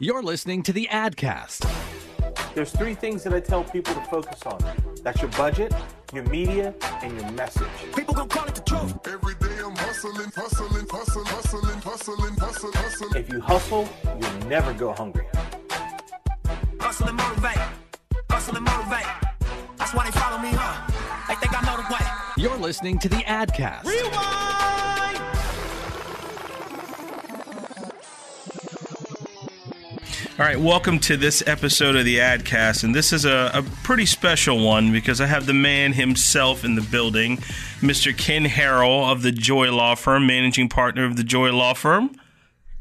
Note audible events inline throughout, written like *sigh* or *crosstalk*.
You're listening to the Adcast. There's three things that I tell people to focus on. That's your budget, your media, and your message. People gon' call it the truth. Every day I'm hustling, hustling, hustling, hustling, hustling, hustling, hustling. If you hustle, you'll never go hungry. Hustle and motivate. Hustle and motivate. That's why they follow me, huh? They think I know the way. You're listening to the Adcast. All right, welcome to this episode of the Adcast, and this is a, a pretty special one because I have the man himself in the building, Mr. Ken Harrell of the Joye Law Firm, managing partner of the Joye Law Firm.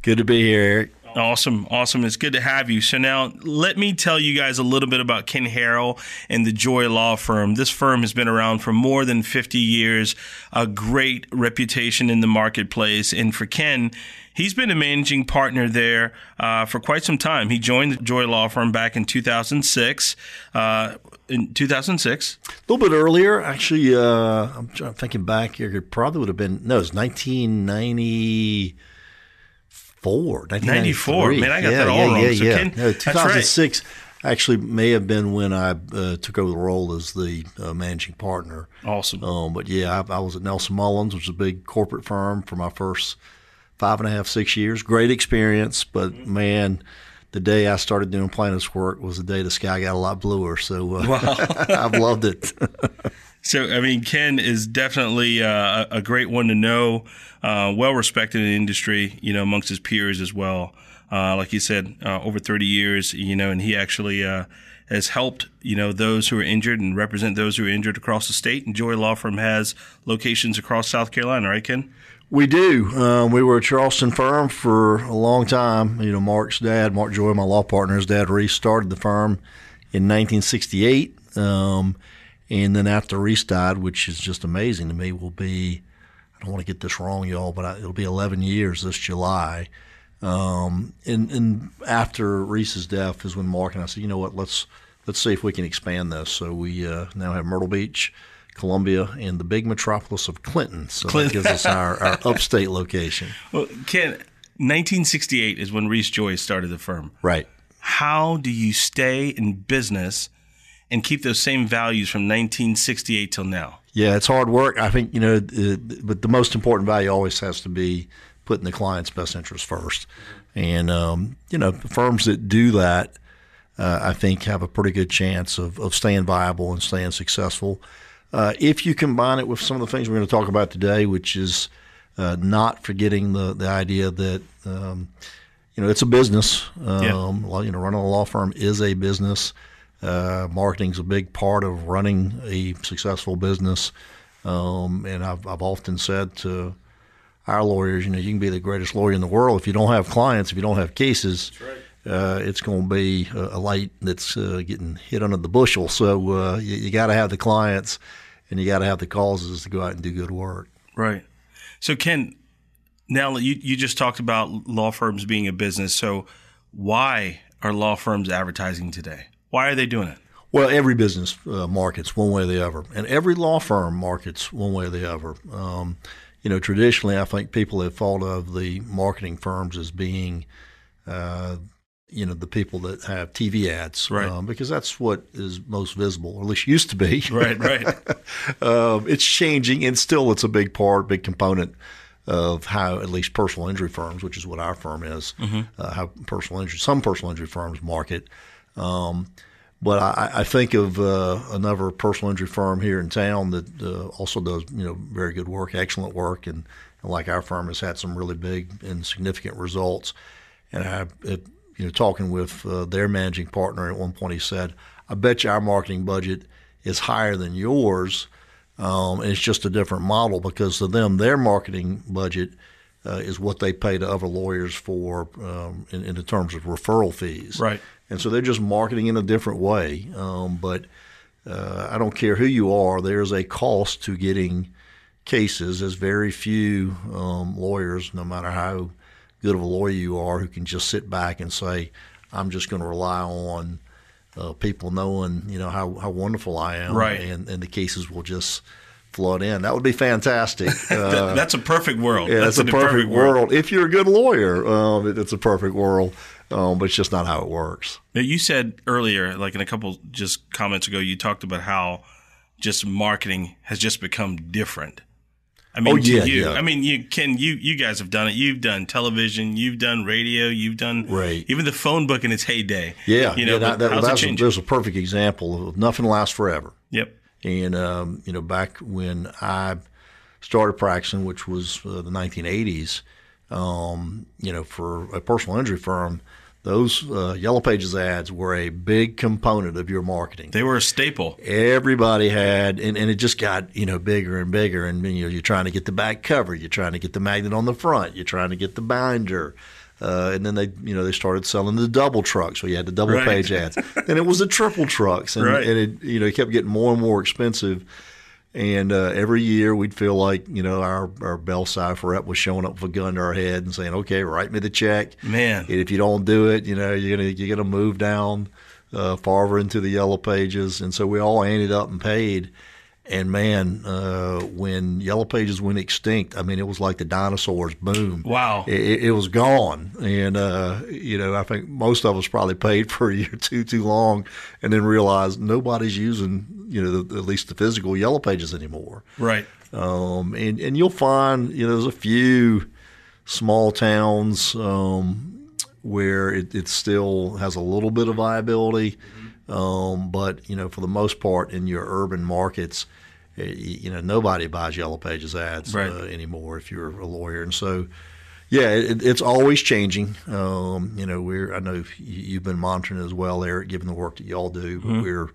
Good to be here, Eric. Awesome, awesome. It's good to have you. So now let me tell you guys a little bit about Ken Harrell and the Joye Law Firm. This firm has been around for more than 50 years, a great reputation in the marketplace. And for Ken, he's been a managing partner there uh, for quite some time. He joined the Joye Law Firm back in 2006. Uh, in 2006, a little bit earlier, actually. Uh, I'm, thinking back here. It probably would have been no, it's 1990. 94, 94. Man, I got yeah, that all yeah, wrong. Yeah, so yeah. Ken, no, 2006 right. actually may have been when I uh, took over the role as the uh, managing partner. Awesome. Um, but yeah, I, I, was at Nelson Mullins, which is a big corporate firm, for my first five and a half, six years. Great experience, but mm-hmm. man, the day I started doing plaintiff's work was the day the sky got a lot bluer. So uh, wow. *laughs* I've loved it. *laughs* So, I mean, Ken is definitely uh, a great one to know, uh, well respected in the industry, you know, amongst his peers as well. Uh, like you said, uh, over 30 years, you know, and he actually uh, has helped, you know, those who are injured and represent those who are injured across the state. And Joye Law Firm has locations across South Carolina, right, Ken? We do. Um, we were a Charleston firm for a long time. You know, Mark's dad, Mark Joye, my law partner's dad restarted the firm in 1968. Um, and then after Reese died, which is just amazing to me, will be, I don't want to get this wrong, y'all, but I, it'll be 11 years this July. Um, and, and after Reese's death is when Mark and I said, you know what, let's let's see if we can expand this. So we uh, now have Myrtle Beach, Columbia, and the big metropolis of Clinton. So Clinton. that gives us our, *laughs* our upstate location. Well, Ken, 1968 is when Reese Joye started the firm. Right. How do you stay in business and keep those same values from 1968 till now? Yeah, it's hard work. I think, you know, but the most important value always has to be putting the client's best interest first. And, um, you know, firms that do that, uh, I think, have a pretty good chance of, of staying viable and staying successful. Uh, if you combine it with some of the things we're going to talk about today, which is uh, not forgetting the, the idea that, um, you know, it's a business. Um, well, You know, running a law firm is a business. Uh, marketing is a big part of running a successful business. Um, and I've, I've often said to our lawyers, you know, you can be the greatest lawyer in the world if you don't have clients, if you don't have cases. Uh, it's going to be a, a light that's uh, getting hit under the bushel. So uh, you, you got to have the clients, and you got to have the causes to go out and do good work. Right. So, Ken, now you, you just talked about law firms being a business. So, why are law firms advertising today? Why are they doing it? Well, every business uh, markets one way or the other, and every law firm markets one way or the other. Um, you know, traditionally, I think people have thought of the marketing firms as being, uh, you know, the people that have TV ads, Right. Um, because that's what is most visible, or at least used to be. *laughs* Right, right. *laughs* um, it's changing, and still, it's a big part, big component of how at least personal injury firms, which is what our firm is, uh, how personal injury, some personal injury firms market. Um, but I, I think of uh, another personal injury firm here in town that uh, also does, you know, very good work, excellent work, and, and like our firm has had some really big and significant results. And I, it, you know, talking with uh, their managing partner at one point, he said, "I bet you our marketing budget is higher than yours, um, and it's just a different model because to them, their marketing budget." Uh, is what they pay to other lawyers for um, in, in the terms of referral fees. Right. And so they're just marketing in a different way. Um, but uh, I don't care who you are, there's a cost to getting cases. There's very few um, lawyers, no matter how good of a lawyer you are, who can just sit back and say, I'm just going to rely on uh, people knowing, you know, how, how wonderful I am. Right. And, and the cases will just flood in. That would be fantastic. *laughs* Uh, that's a perfect world. yeah, that's that's a in perfect, world. If you're a good lawyer, um, it- it's a perfect world. Um, but it's just not how it works. Now, you said earlier, like in a couple just comments ago, you talked about how just marketing has just become different. I mean, Oh, yeah, you, yeah. I mean, you can you you guys have done it. You've done television, you've done radio, you've done Right. even the phone book in its heyday. Yeah, you know, yeah, that, that- that's a, there's a perfect example of nothing lasts forever. Yep. And um, you know, back when I started practicing, which was uh, the 1980s, um, you know, for a personal injury firm, those uh, Yellow Pages ads were a big component of your marketing. They were a staple. Everybody had, and, and it just got you know bigger and bigger. And you know, you're trying to get the back cover, you're trying to get the magnet on the front, you're trying to get the binder. Uh, and then they, you know, they started selling the double trucks. So you had the double Right. page ads. and it was the triple trucks, and, Right. and it, you know, it kept getting more and more expensive. And uh, every year we'd feel like, you know, our, our BellSouth rep was showing up with a gun to our head and saying, okay, write me the check. Man. And if you don't do it, you know, you're going to you're gonna move down uh, farther into the yellow pages. And so we all ended up and paid. And man, uh, when Yellow Pages went extinct, I mean, it was like the dinosaurs. Boom! Wow. it, it- it was gone. And uh, you know, I think most of us probably paid *laughs* for a year two too long, and then realized nobody's using you know the, at least the physical Yellow Pages anymore. Right. Um, and and you'll find you know there's a few small towns um, where it, it still has a little bit of viability, um, but you know for the most part in your urban markets, eh, you know nobody buys Yellow Pages ads Right. uh, anymore if you're a lawyer, and so. Yeah, it, it's always changing. Um, you know, we're I know you- you've been monitoring as well, Eric, given the work that y'all do. But we're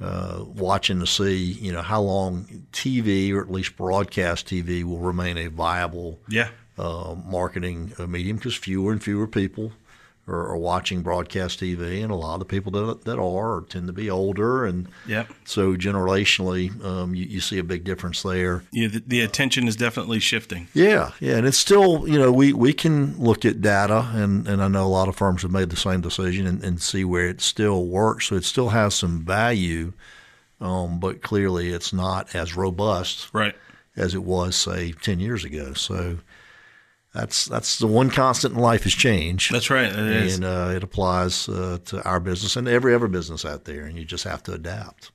uh, watching to see, you know, how long TV or at least broadcast TV will remain a viable Yeah. uh, marketing uh, medium because fewer and fewer people are, are watching broadcast TV, and a lot of the people that, that are tend to be older, and Yep. so generationally, um, you, you see a big difference there. Yeah. The, the attention is definitely shifting. Yeah, yeah, and it's still, you know, we, we can look at data, and, and I know a lot of firms have made the same decision and, and see where it still works. So it still has some value, um, but clearly it's not as robust Right. as it was, say, ten years ago. So that's that's the one constant in life is change. That's right. It is. and uh, it applies uh, to our business and every other business out there, and you just have to adapt.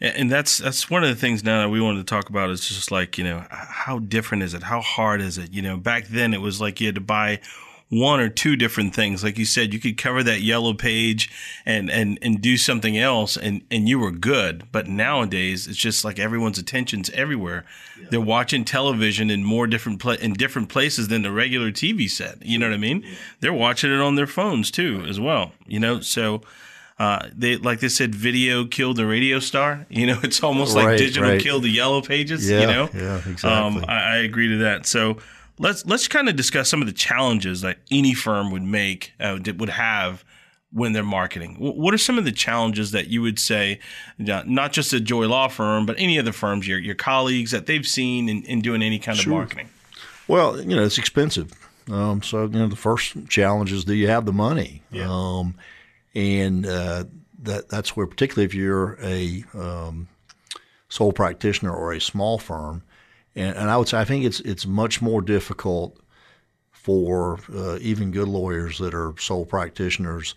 And and that's that's one of the things now that we wanted to talk about is just like you know how different is it? How hard is it? You know, back then it was like you had to buy one or two different things. Like you said, you could cover that yellow page and and and do something else, and and you were good. But nowadays it's just like everyone's attention's everywhere. They're watching television in more different pla- in different places than the regular TV set. You know what I mean? They're watching it on their phones too, as well. You know, so. Uh, they like they said, video killed the radio star. You know, *laughs* it's almost like digital right. killed the yellow pages. Yeah, you know, yeah, Um, exactly. I, I agree to that. So let's let's kind of discuss some of the challenges that any firm would make uh, would have when they're marketing. What are some of the challenges that you would say, not just a Joye Law firm, but any other firms, your your colleagues that they've seen in, in doing any kind of marketing? Well, you know, it's expensive. Um, so, you know, the first challenge is do you have the money? Yeah. Um, and uh, that that's where, particularly if you're a um, sole practitioner or a small firm, and, and I would say I think it's it's much more difficult for uh, even good lawyers that are sole practitioners.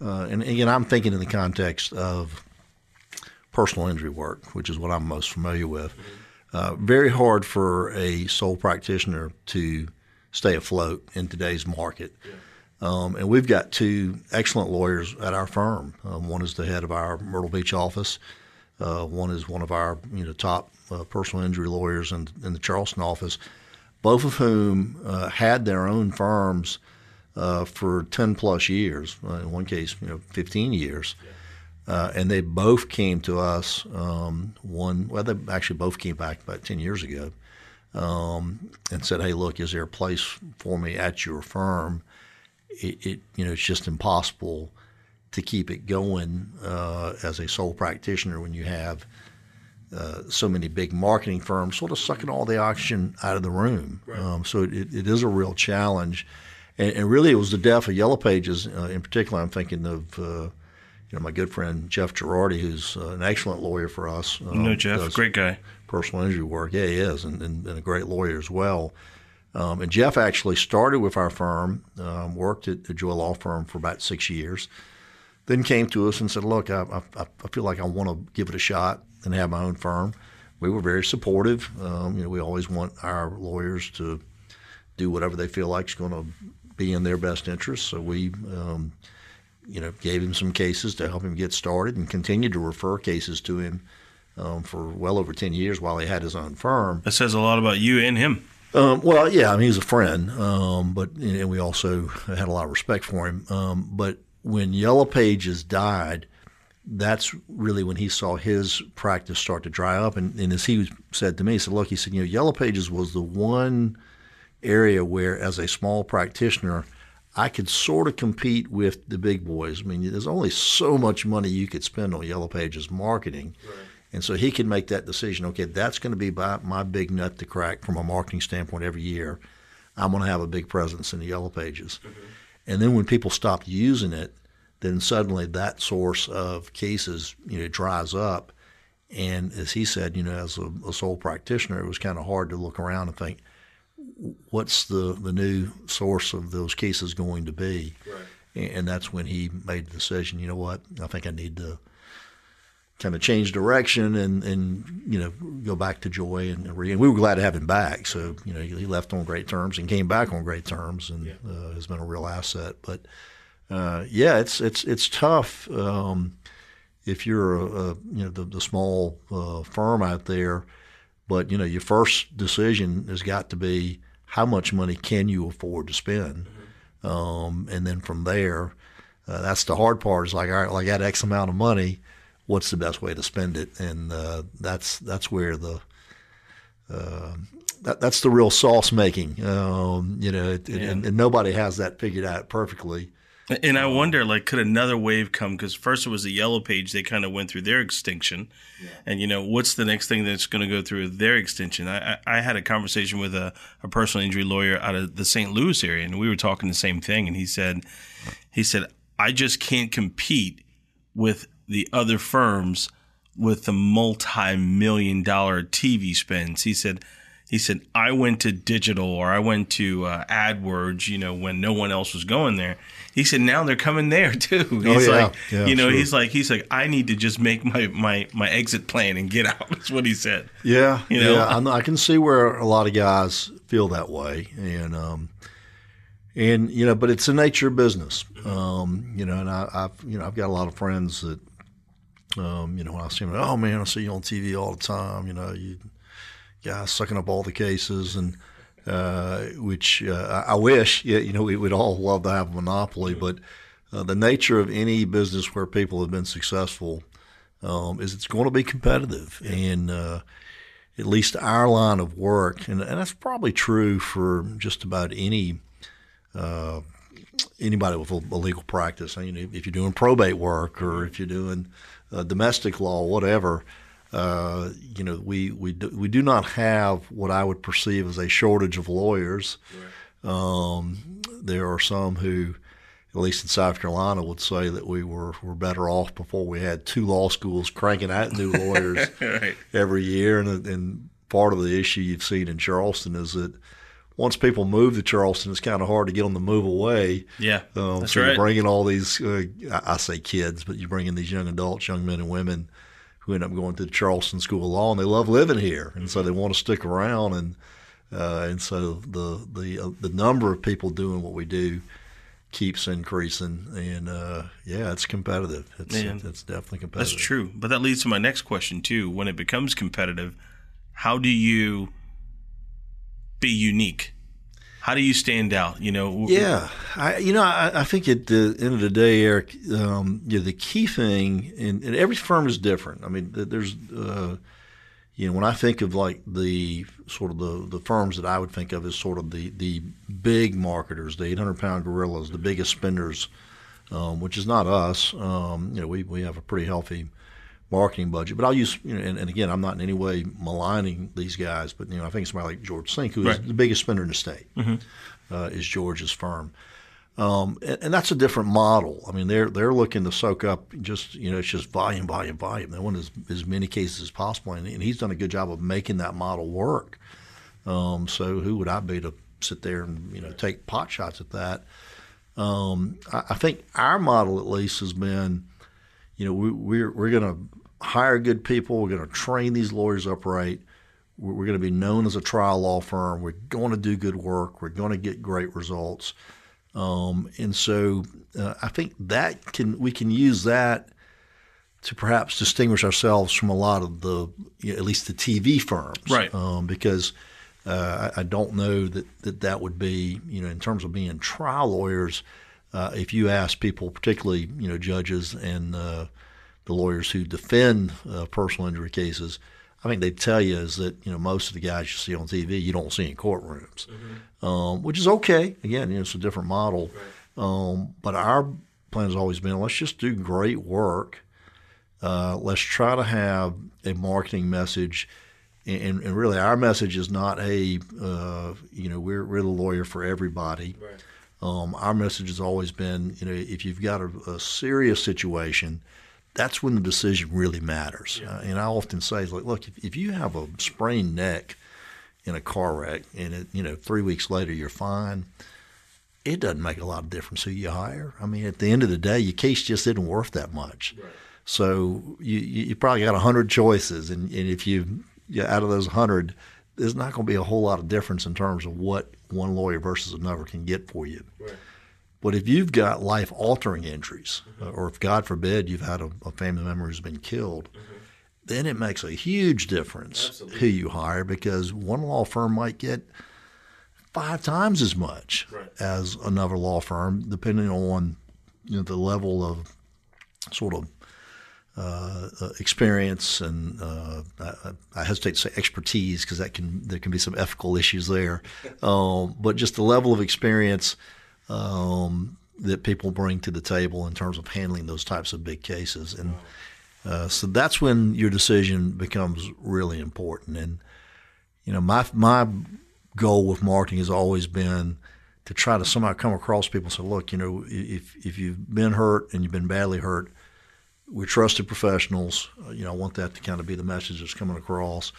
Uh, and again, I'm thinking in the context of personal injury work, which is what I'm most familiar with. Uh, very hard for a sole practitioner to stay afloat in today's market. Um, and we've got two excellent lawyers at our firm. Um, one is the head of our Myrtle Beach office. Uh, one is one of our you know top uh, personal injury lawyers in, in the Charleston office. Both of whom uh, had their own firms uh, for ten plus years. Uh, in one case, you know, fifteen years. Uh, and they both came to us. Um, one, well, they actually both came back about ten years ago, um, and said, "Hey, look, is there a place for me at your firm? It, it you know, it's just impossible to keep it going uh, as a sole practitioner when you have uh, so many big marketing firms sort of sucking all the oxygen out of the room. Um, so it, it is a real challenge, and, and really, it was the death of Yellow Pages uh, in particular. I'm thinking of." Uh, you know, my good friend Jeff Girardi, who's uh, an excellent lawyer for us. Um, No, Jeff, great guy. Personal injury work. Yeah, he is, and, and, and a great lawyer as well. Um, and Jeff actually started with our firm, um, worked at the Joye Law Firm for about six years, then came to us and said, "Look, I, I, I feel like I want to give it a shot and have my own firm." We were very supportive. Um, you know, we always want our lawyers to do whatever they feel like is going to be in their best interest. So we, um, you know, gave him some cases to help him get started and continued to refer cases to him um, for well over 10 years while he had his own firm. That says a lot about you and him. Um, well, yeah, I mean, he's a friend, um, but and we also had a lot of respect for him. Um, but when Yellow Pages died, that's really when he saw his practice start to dry up. And, and as he said to me, he said, "Look, he said, you know, Yellow Pages was the one area where, as a small practitioner, I could sort of compete with the big boys. I mean, there's only so much money you could spend on Yellow Pages marketing." And so he can make that decision. Okay, that's going to be my, my big nut to crack from a marketing standpoint every year. I'm going to have a big presence in the Yellow Pages. Mm-hmm. And then when people stopped using it, then suddenly that source of cases, you know, dries up. And as he said, you know, as a, a sole practitioner, it was kind of hard to look around and think, what's the, the new source of those cases going to be? Right. And that's when he made the decision, you know what, I think I need to kind of change direction and, and you know go back to Joye and, and we were glad to have him back. So you know he left on great terms and came back on great terms and yeah. uh, has been a real asset. But uh, yeah, it's it's it's tough um, if you're a, a, you know the, the small uh, firm out there. But you know your first decision has got to be how much money can you afford to spend, mm-hmm. um, and then from there, uh, that's the hard part. Is like all right, well, I got X amount of money what's the best way to spend it, and uh, that's that's where the uh, that, that's the real sauce making. Um, you know, it, yeah. and, and, nobody has that figured out perfectly. And I wonder, like, could another wave come? Because first it was the Yellow Page; they kind of went through their extinction, yeah. and you know, what's the next thing that's going to go through their extinction? I, I had a conversation with a, a personal injury lawyer out of the St. Louis area, and we were talking the same thing. And he said, he said, I just can't compete with the other firms with the multi-million dollar TV spends. He said, he said, I went to digital or I went to uh, AdWords, you know, when no one else was going there. He said, now they're coming there *laughs* too. He's oh, yeah. like, yeah, you know, sure. he's like, he's like, I need to just make my, my, my exit plan and get *laughs* out. That's what he said. Yeah. You know? yeah. I, I can see where a lot of guys feel that way. And, um, and, you know, but it's the nature of business. Um, you know, and I, I've, you know, I've got a lot of friends that, um, you know, when I see them, oh man, I see you on TV all the time. You know, you guys sucking up all the cases, and uh, which uh, I wish, you know, we would all love to have a monopoly, but uh, the nature of any business where people have been successful um, is it's going to be competitive, and uh, at least our line of work, and, and, that's probably true for just about any uh, anybody with a, a legal practice. I mean, if you're doing probate work or if you're doing uh, domestic law, whatever, uh, you know, we we do, we do not have what I would perceive as a shortage of lawyers. Right. Um, there are some who, at least in South Carolina, would say that we were, were better off before we had two law schools cranking out new lawyers *laughs* right. every year. And, and part of the issue you've seen in Charleston is that once people move to Charleston, it's kind of hard to get them to move away. Yeah, um, that's so right. you're bringing all these, uh, I say kids, but you bring in these young adults, young men and women who end up going to the Charleston School of Law, and they love living here, and so they want to stick around, and uh, and so the the uh, the number of people doing what we do keeps increasing, and uh, yeah, it's competitive. It's Man, it's definitely competitive. That's true, but that leads to my next question too. When it becomes competitive, how do you be unique? How do you stand out? You know. Yeah, I, you know, I, I think at the end of the day, Eric, um, you know, the key thing, and, and, every firm is different. I mean, there's, uh, you know, when I think of like the sort of the, the firms that I would think of as sort of the the big marketers, the 800 pound gorillas, the biggest spenders, um, which is not us. Um, you know, we we have a pretty healthy marketing budget. But I'll use, you know, and, and, again, I'm not in any way maligning these guys, but you know, I think somebody like George Sink, who is right. the biggest spender in the state, mm-hmm. uh, is George's firm. Um, and, and that's a different model. I mean, they're they're looking to soak up just you know it's just volume, volume, volume. They want as, as many cases as possible, and, and he's done a good job of making that model work. Um, so who would I be to sit there and you know take pot shots at that? Um, I, I think our model at least has been, you know, we, we're we're going to hire good people. We're going to train these lawyers upright. We're, we're going to be known as a trial law firm. We're going to do good work. We're going to get great results. Um, and so uh, I think that can we can use that to perhaps distinguish ourselves from a lot of the you know, at least the TV firms, Right. Um, because uh, I, I don't know that, that that would be you know in terms of being trial lawyers. Uh, if you ask people, particularly you know judges and uh, the lawyers who defend uh, personal injury cases, I think they tell you is that you know most of the guys you see on TV you don't see in courtrooms, um, which is okay. Again, you know, it's a different model, um, but our plan has always been let's just do great work. Uh, let's try to have a marketing message, and, and really our message is not a uh, you know, we're we're the lawyer for everybody. Um, our message has always been, you know, if you've got a, a serious situation, that's when the decision really matters. Uh, and I often say, like, look, if, if you have a sprained neck in a car wreck, and it, you know, three weeks later you're fine, it doesn't make a lot of difference who you hire. I mean, at the end of the day, your case just isn't worth that much. So you, you probably got hundred choices, and, and if you, you out of those hundred, there's not going to be a whole lot of difference in terms of what one lawyer versus another can get for you. But if you've got life altering injuries, or if God forbid you've had a, a family member who's been killed, then it makes a huge difference who you hire because one law firm might get five times as much as another law firm, depending on you know the level of sort of uh, uh, experience and uh, I, I hesitate to say expertise because that can there can be some ethical issues there, *laughs* um, but just the level of experience um, that people bring to the table in terms of handling those types of big cases, and uh, so that's when your decision becomes really important. And you know, my my goal with marketing has always been to try to somehow come across people and say, look, you know, if if you've been hurt and you've been badly hurt, we're trusted professionals. Uh, you know, I want that to kind of be the message that's coming across.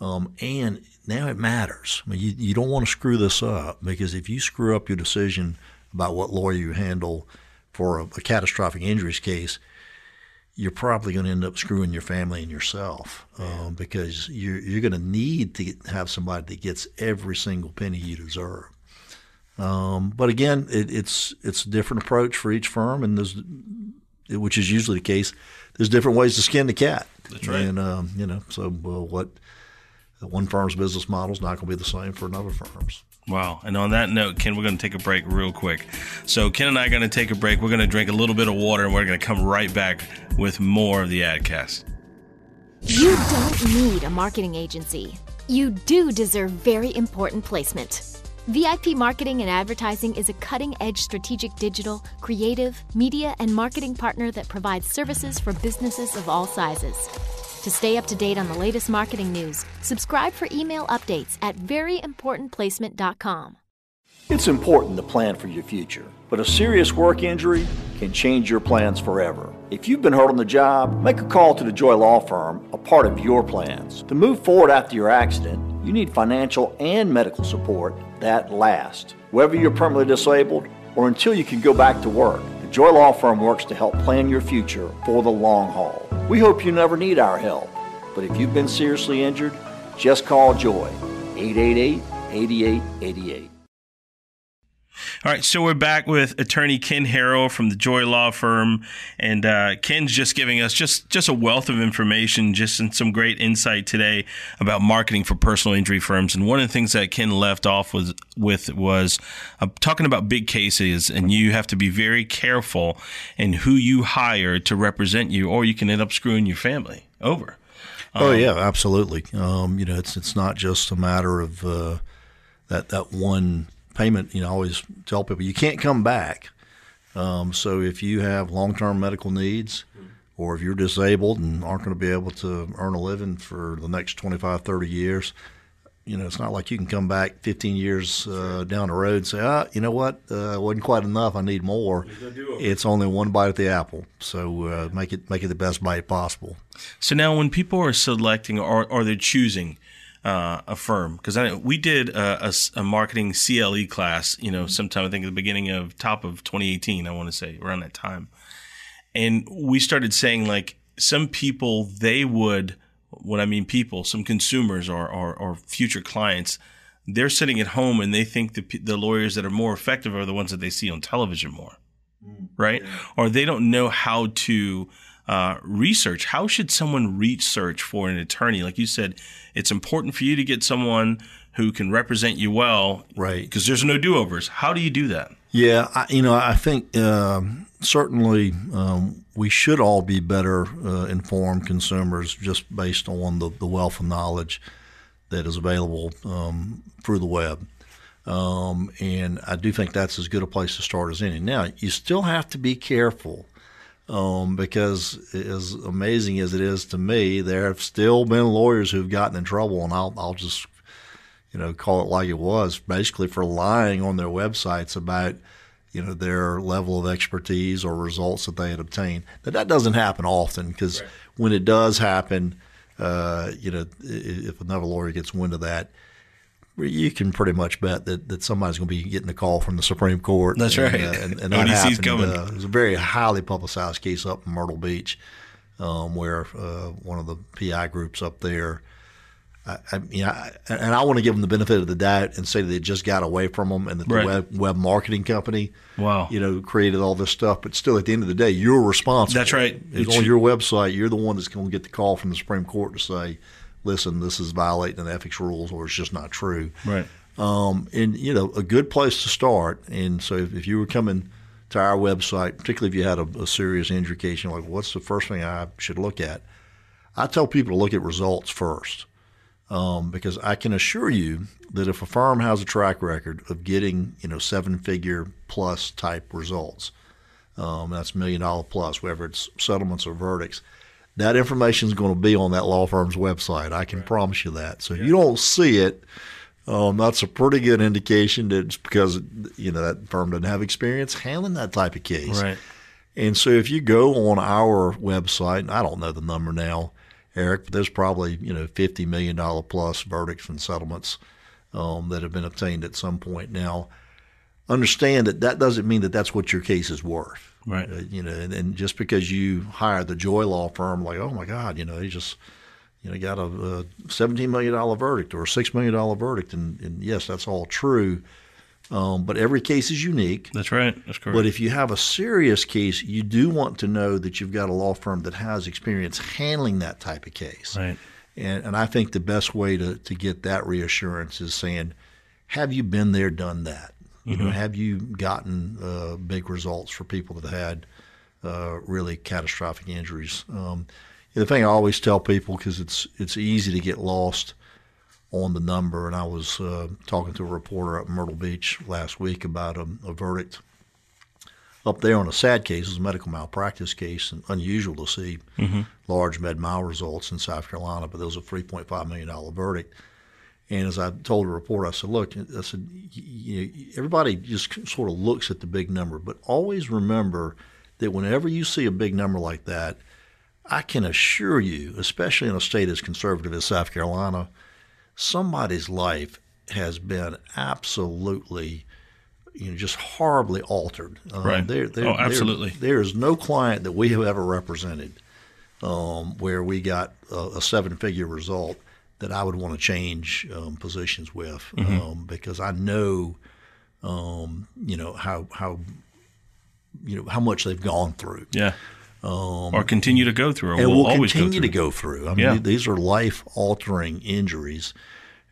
Um, and now it matters. I mean, you, you don't want to screw this up because if you screw up your decision about what lawyer you handle for a, a catastrophic injuries case, you're probably going to end up screwing your family and yourself um, because you're, you're going to need to get, have somebody that gets every single penny you deserve. Um, but again, it, it's it's a different approach for each firm, and there's which is usually the case. There's different ways to skin the cat. That's right. And um, you know, so well, what one firm's business model is not going to be the same for another firm's. Wow. And on that note, Ken, we're going to take a break real quick. So, Ken and I are going to take a break. We're going to drink a little bit of water and we're going to come right back with more of the AdCast. You don't need a marketing agency. You do deserve very important placement. VIP Marketing and Advertising is a cutting edge strategic digital, creative, media, and marketing partner that provides services for businesses of all sizes. To stay up to date on the latest marketing news, subscribe for email updates at veryimportantplacement.com. It's important to plan for your future, but a serious work injury can change your plans forever. If you've been hurt on the job, make a call to the Joye Law Firm, a part of your plans. To move forward after your accident, you need financial and medical support that lasts. Whether you're permanently disabled or until you can go back to work, Joye Law Firm works to help plan your future for the long haul. We hope you never need our help, but if you've been seriously injured, just call Joye 888 8888. All right, so we're back with attorney Ken Harrell from the Joye Law Firm, and uh, Ken's just giving us just just a wealth of information, just and some great insight today about marketing for personal injury firms. And one of the things that Ken left off was with was uh, talking about big cases, and you have to be very careful in who you hire to represent you, or you can end up screwing your family over. Oh yeah, absolutely. Um, you know, it's it's not just a matter of uh, that that one payment. You know, I always tell people you can't come back. Um, so if you have long term medical needs, or if you're disabled and aren't going to be able to earn a living for the next 25, 30 years, you know, it's not like you can come back 15 years uh, down the road and say, ah, you know what, uh, wasn't quite enough. I need more. It's only one bite at the apple, so uh, make it make it the best bite possible. So now, when people are selecting or, or they're choosing uh, a firm, because we did a marketing CLE class, you know, sometime I think at the beginning of top of 2018, I want to say around that time, and we started saying like some people they would, what I mean people, some consumers or or, or future clients. They're sitting at home and they think the, the lawyers that are more effective are the ones that they see on television more right? Or they don't know how to uh, research. How should someone research for an attorney? Like you said, it's important for you to get someone who can represent you well, Right. Because there's no do overs. How do you do that? Yeah, I, you know, I think um, certainly um, we should all be better uh, informed consumers just based on the, the wealth of knowledge that is available um, through the web. Um, and I do think that's as good a place to start as any. Now, you still have to be careful um, because, as amazing as it is to me, there have still been lawyers who've gotten in trouble, and I'll, I'll just you know, call it like it was, basically for lying on their websites about, you know, their level of expertise or results that they had obtained. Now, that doesn't happen often because when it does happen, uh, you know, if another lawyer gets wind of that, you can pretty much bet that, that somebody's going to be getting a call from the Supreme Court. That's and, right. uh, and, and *laughs* that happened. coming. Uh, it was a very highly publicized case up in Myrtle Beach, um, where uh, one of the PI groups up there I, I, you know, I- and I want to give them the benefit of the doubt and say that it just got away from them and that Right. the web, web marketing company, Wow. you know, created all this stuff. But still, at the end of the day, you're responsible. That's right. It's It on your website. You're the one that's going to get the call from the Supreme Court to say, "Listen, this is violating the ethics rules, or it's just not true." Right. Um, and you know, a good place to start. And so, if, if you were coming to our website, particularly if you had a, a serious injury case, you're like, "What's the first thing I should look at?" I tell people to look at results first um, because I can assure you that if a firm has a track record of getting you know seven figure plus type results, um, that's million dollar plus, whether it's settlements or verdicts, that information is going to be on that law firm's website. I can promise you that. So if you don't see it, um, that's a pretty good indication that it's because you know that firm doesn't have experience handling that type of case. Right. And so if you go on our website, and I don't know the number now, Eric, but there's probably you know fifty million dollar plus verdicts and settlements um, that have been obtained at some point. Now, understand that that doesn't mean that that's what your case is worth. Right. Uh, you know, and, and just because you hire the Joye Law firm, like oh my God, you know, he just you know got a, a seventeen million dollar verdict or a six million dollar verdict, and, and yes, that's all true. Um, but every case is unique. That's right. That's correct. But if you have a serious case, you do want to know that you've got a law firm that has experience handling that type of case. right. And, and I think the best way to, to get that reassurance is saying, have you been there, done that? You know, have you gotten uh, big results for people that had uh, really catastrophic injuries? Um, the thing I always tell people, because it's it's easy to get lost on the number, and I was uh, talking to a reporter at Myrtle Beach last week about a, a verdict up there on a sad case, it was a medical malpractice case, and unusual to see large med mal results in South Carolina, but there was a $3.5 million verdict. And as I told the reporter, I said, look, I said, y- y- everybody just sort of looks at the big number, but always remember that whenever you see a big number like that, I can assure you, especially in a state as conservative as South Carolina, somebody's life has been absolutely, you know, just horribly altered. Um, Right. There, there, Oh, absolutely. there is no client that we have ever represented um, where we got a, a seven-figure result that I would want to change um, positions with Mm-hmm. um, because I know, um, you know how how you know how much they've gone through Yeah. or continue to go through, or Um, and will we'll always continue go to go through. I mean, Yeah. these are life-altering injuries,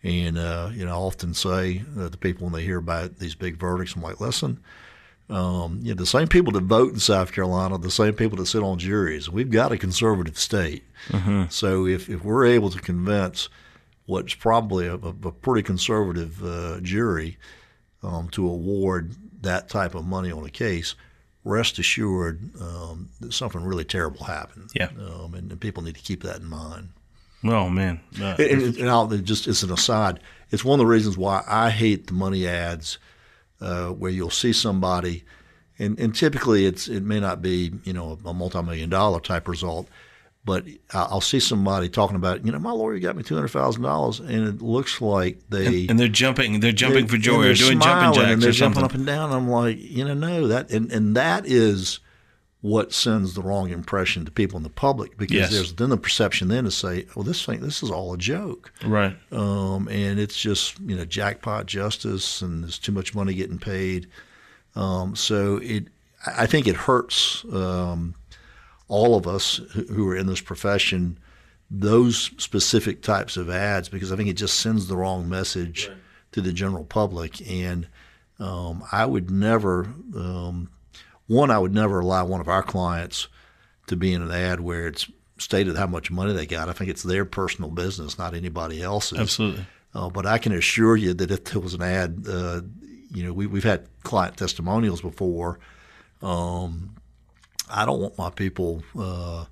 and uh, you know, I often say uh, to people when they hear about these big verdicts, I'm like, listen, um, you know, the same people that vote in South Carolina, the same people that sit on juries. We've got a conservative state, Mm-hmm. so if if we're able to convince what's probably a, a pretty conservative uh, jury um, to award that type of money on a case, rest assured um, that something really terrible happened. Yeah. Um, and, and people need to keep that in mind. Oh man, Uh, And, and, and I'll, just as an aside, it's one of the reasons why I hate the money ads, uh, where you'll see somebody, and, and typically it's it may not be you know a multi-million dollar type result, but I'll see somebody talking about you know my lawyer got me two hundred thousand dollars, and it looks like they and they're jumping. They're jumping they- for joy or they're doing jumping jacks and they're jumping up and down. And I'm like, you know, no, that and, and that is what sends the wrong impression to people in the public because Yes. there's then the perception then to say, well, this thing, this is all a joke, Right. um, and it's just you know jackpot justice, and there's too much money getting paid. Um, so it, I think it hurts um, all of us who who are in this profession those specific types of ads because I think it just sends the wrong message to the general public. And um, I would never, um, one, I would never allow one of our clients to be in an ad where it's stated how much money they got. I think it's their personal business, not anybody else's. Absolutely. Uh, but I can assure you that if there was an ad, uh, you know, we, we've had client testimonials before. Um, I don't want my people uh,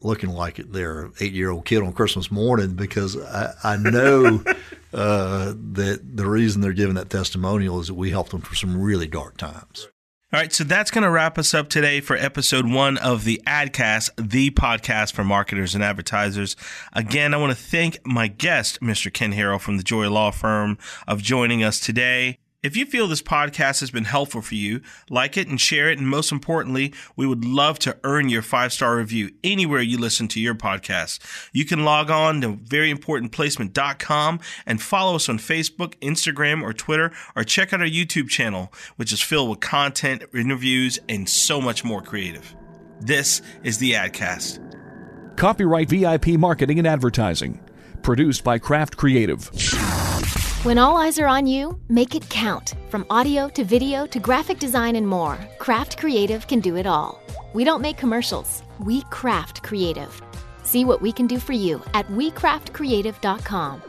looking like their eight-year-old kid on Christmas morning because I, I know *laughs* uh, that the reason they're giving that testimonial is that we helped them for some really dark times. All right, so that's going to wrap us up today for episode one of the Adcast, the podcast for marketers and advertisers. Again, I want to thank my guest, Mr. Ken Harrell from the Joye Law Firm, of joining us today. If you feel this podcast has been helpful for you, like it and share it. And most importantly, we would love to earn your five star review anywhere you listen to your podcast. You can log on to veryimportantplacement.com and follow us on Facebook, Instagram, or Twitter, or check out our YouTube channel, which is filled with content, interviews, and so much more creative. This is the Adcast. Copyright VIP Marketing and Advertising. Produced by Craft Creative. When all eyes are on you, make it count. From audio to video to graphic design and more, Craft Creative can do it all. We don't make commercials, we craft creative. See what we can do for you at wecraftcreative.com.